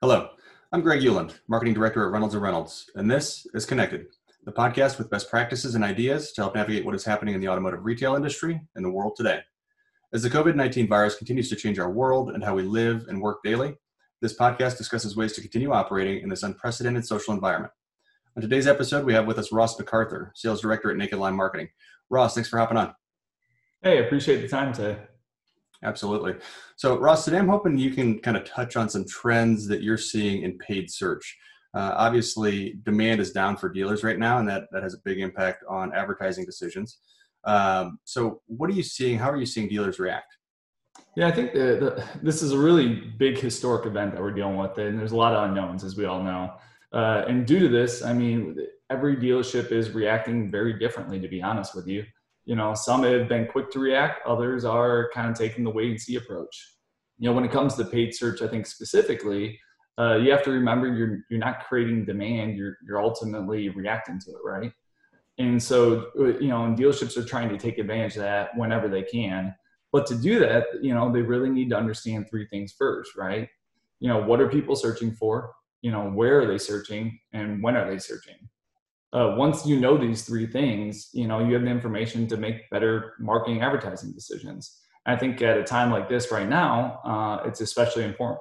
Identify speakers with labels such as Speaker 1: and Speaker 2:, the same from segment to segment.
Speaker 1: Hello, I'm Greg Euland, Marketing Director at Reynolds & Reynolds, and this is Connected, the podcast with best practices and ideas to help navigate what is happening in the automotive retail industry and the world today. As the COVID-19 virus continues to change our world and how we live and work daily, this podcast discusses ways to continue operating in this unprecedented social environment. On today's episode, we have with us Ross MacArthur, Sales Director at Naked Lime Marketing. Ross, thanks for hopping on.
Speaker 2: Hey, appreciate the time today.
Speaker 1: Absolutely. So, Ross, today I'm hoping you can kind of touch on some trends that you're seeing in paid search. Uh, obviously, demand is down for dealers right now, and that, that has a big impact on advertising decisions. Um, so, what are you seeing? How are you seeing dealers react?
Speaker 2: Yeah, I think the, the, this is a really big historic event that we're dealing with, and there's a lot of unknowns, as we all know. Uh, and due to this, I mean, every dealership is reacting very differently, to be honest with you you know, some have been quick to react, others are kind of taking the wait and see approach. You know, when it comes to paid search, I think specifically, uh, you have to remember you're you're not creating demand, you're you're ultimately reacting to it, right? And so, uh, you know, and dealerships are trying to take advantage of that whenever they can. But to do that, you know, they really need to understand three things first, right? You know, what are people searching for? You know, where are they searching, and when are they searching? Uh, once you know these three things, you know you have the information to make better marketing advertising decisions. And I think at a time like this right now, uh, it's especially important.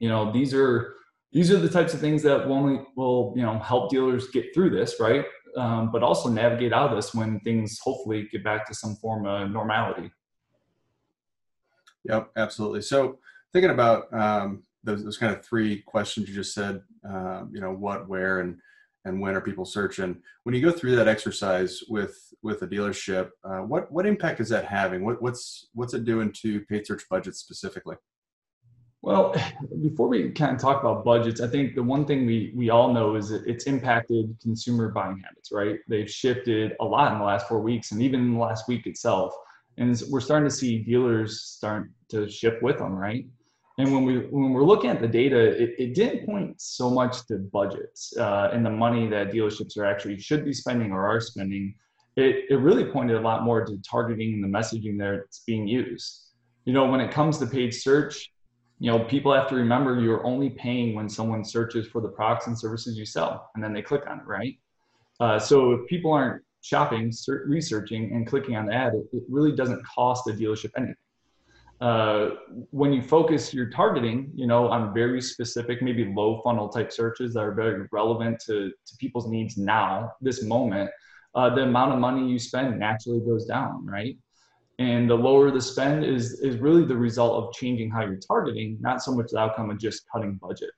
Speaker 2: You know, these are these are the types of things that will will you know help dealers get through this, right? Um, but also navigate out of this when things hopefully get back to some form of normality.
Speaker 1: Yep, absolutely. So thinking about um, those, those kind of three questions you just said, um, you know, what, where, and and when are people searching. When you go through that exercise with with a dealership uh, what what impact is that having? What, what's what's it doing to paid search budgets specifically?
Speaker 2: Well before we kind of talk about budgets i think the one thing we we all know is that it's impacted consumer buying habits right? They've shifted a lot in the last four weeks and even in the last week itself. And we're starting to see dealers start to shift with them right and when we when we're looking at the data, it, it didn't point so much to budgets uh, and the money that dealerships are actually should be spending or are spending. It it really pointed a lot more to targeting and the messaging that's being used. You know, when it comes to paid search, you know, people have to remember you're only paying when someone searches for the products and services you sell, and then they click on it, right? Uh, so if people aren't shopping, researching, and clicking on the ad, it, it really doesn't cost the dealership anything uh, when you focus your targeting, you know, on very specific, maybe low funnel type searches that are very relevant to, to people's needs now, this moment, uh, the amount of money you spend naturally goes down, right? And the lower the spend is is really the result of changing how you're targeting, not so much the outcome of just cutting budget.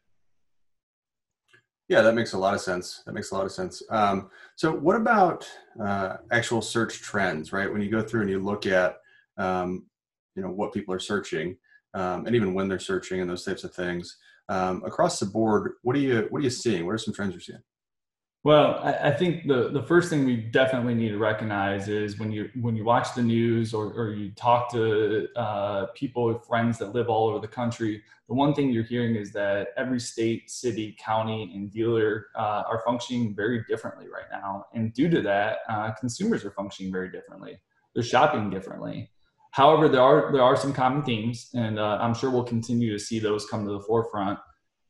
Speaker 1: Yeah, that makes a lot of sense. That makes a lot of sense. Um, so, what about uh, actual search trends, right? When you go through and you look at um, you know what people are searching um, and even when they're searching and those types of things. Um, across the board what are you what are you seeing? What are some trends you're seeing?
Speaker 2: Well I, I, think the, the first thing we definitely need to recognize is when you when you watch the news or, or you talk to uh, people friends that live all over the country the one thing you're hearing is that every state city county and dealer uh, are functioning very differently right now. And due to that uh, consumers are functioning very differently. They're shopping differently However, there are there are some common themes, and uh, I'm sure we'll continue to see those come to the forefront.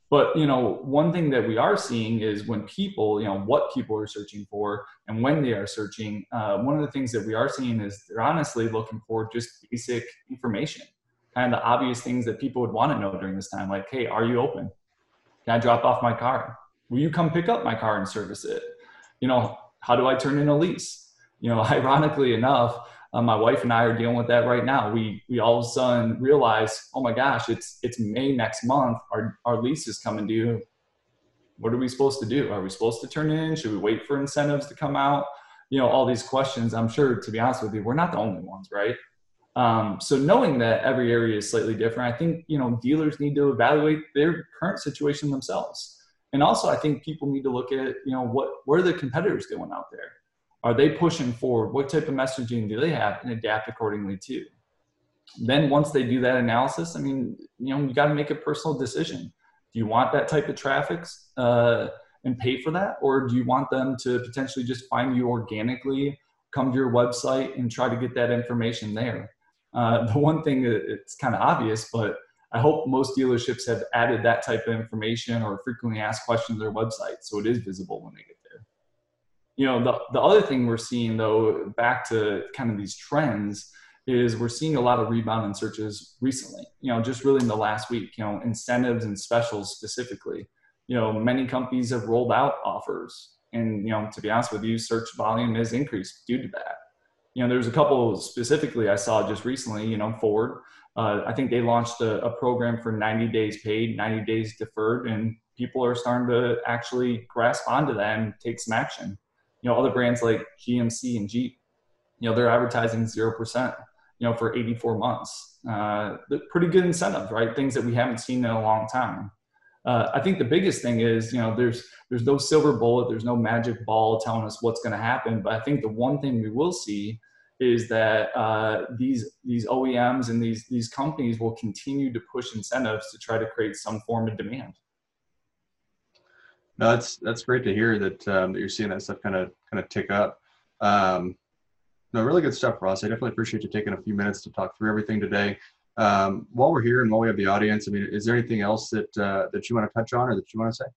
Speaker 2: But you know, one thing that we are seeing is when people, you know, what people are searching for and when they are searching. Uh, one of the things that we are seeing is they're honestly looking for just basic information, kind of the obvious things that people would want to know during this time, like, hey, are you open? Can I drop off my car? Will you come pick up my car and service it? You know, how do I turn in a lease? You know, ironically enough uh, my wife and I are dealing with that right now. We we all of a sudden realize, oh my gosh, it's it's May next month. Our our lease is coming due. What are we supposed to do? Are we supposed to turn in? Should we wait for incentives to come out? You know, all these questions. I'm sure, to be honest with you, we're not the only ones, right? Um, so knowing that every area is slightly different, I think you know dealers need to evaluate their current situation themselves, and also I think people need to look at you know what where are the competitors doing out there are they pushing forward? What type of messaging do they have and adapt accordingly to? Then once they do that analysis, I mean, you know, you got to make a personal decision. Do you want that type of traffic uh, and pay for that, or do you want them to potentially just find you organically, come to your website, and try to get that information there? Uh, the one thing it's kind of obvious, but I hope most dealerships have added that type of information or frequently asked questions on their website so it is visible when they get. You know, the, the other thing we're seeing though, back to kind of these trends, is we're seeing a lot of rebound in searches recently, you know, just really in the last week, you know, incentives and specials specifically. You know, many companies have rolled out offers. And, you know, to be honest with you, search volume has increased due to that. You know, there's a couple specifically I saw just recently, you know, Ford uh, I think they launched a, a, program for 90 days paid, 90 days deferred, and people are starting to actually grasp onto that and take some action. You know, other brands like GMC and Jeep, you know, they're advertising 0%, you know, for 84 months. Uh, pretty good incentives, right? Things that we haven't seen in a long time. Uh, I think the biggest thing is, you know, there's there's no silver bullet, there's no magic ball telling us what's going to happen. But I think the one thing we will see is that uh, these these OEMs and these these companies will continue to push incentives to try to create some form of demand.
Speaker 1: No, that's that's great to hear that um, that you're seeing that stuff kind of kind of tick up. Um, no, really good stuff, Ross. I definitely appreciate you taking a few minutes to talk through everything today. Um, while we're here and while we have the audience, I mean, is there anything else that uh, that you want to touch on or that you want to say?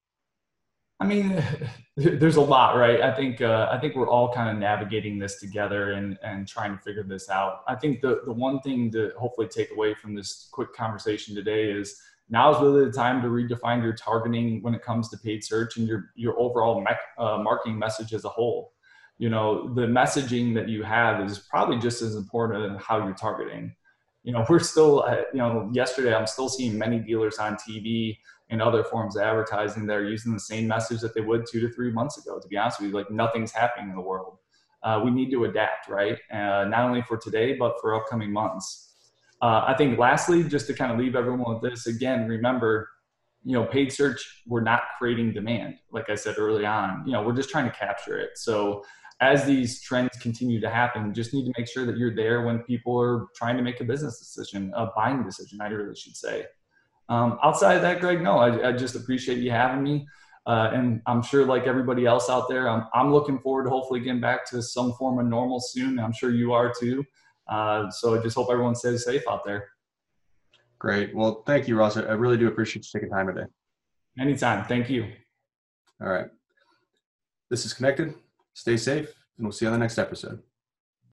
Speaker 2: I mean, there's a lot, right? I think uh, I think we're all kind of navigating this together and and trying to figure this out. I think the the one thing to hopefully take away from this quick conversation today is now is really the time to redefine your targeting when it comes to paid search and your your overall uh, marketing message as a whole. You know, the messaging that you have is probably just as important as how you're targeting. You know, we're still, uh, you know, yesterday I'm still seeing many dealers on TV and other forms of advertising that are using the same message that they would two to three months ago. To be honest with you, like nothing's happening in the world. Uh, we need to adapt, right? Uh, not only for today, but for upcoming months. Uh, I think lastly, just to kind of leave everyone with this again, remember, you know, paid search, we're not creating demand. Like I said early on, you know, we're just trying to capture it. So as these trends continue to happen, just need to make sure that you're there when people are trying to make a business decision, a buying decision, I really should say. Um, outside of that, Greg, no, I, I just appreciate you having me. Uh, and I'm sure, like everybody else out there, I'm, I'm looking forward to hopefully getting back to some form of normal soon. I'm sure you are too. Uh, so I just hope everyone stays safe out there.
Speaker 1: Great. Well, thank you, Ross. I really do appreciate you taking time today.
Speaker 2: Anytime. Thank you.
Speaker 1: All right. This is Connected. Stay safe, and we'll see you on the next episode.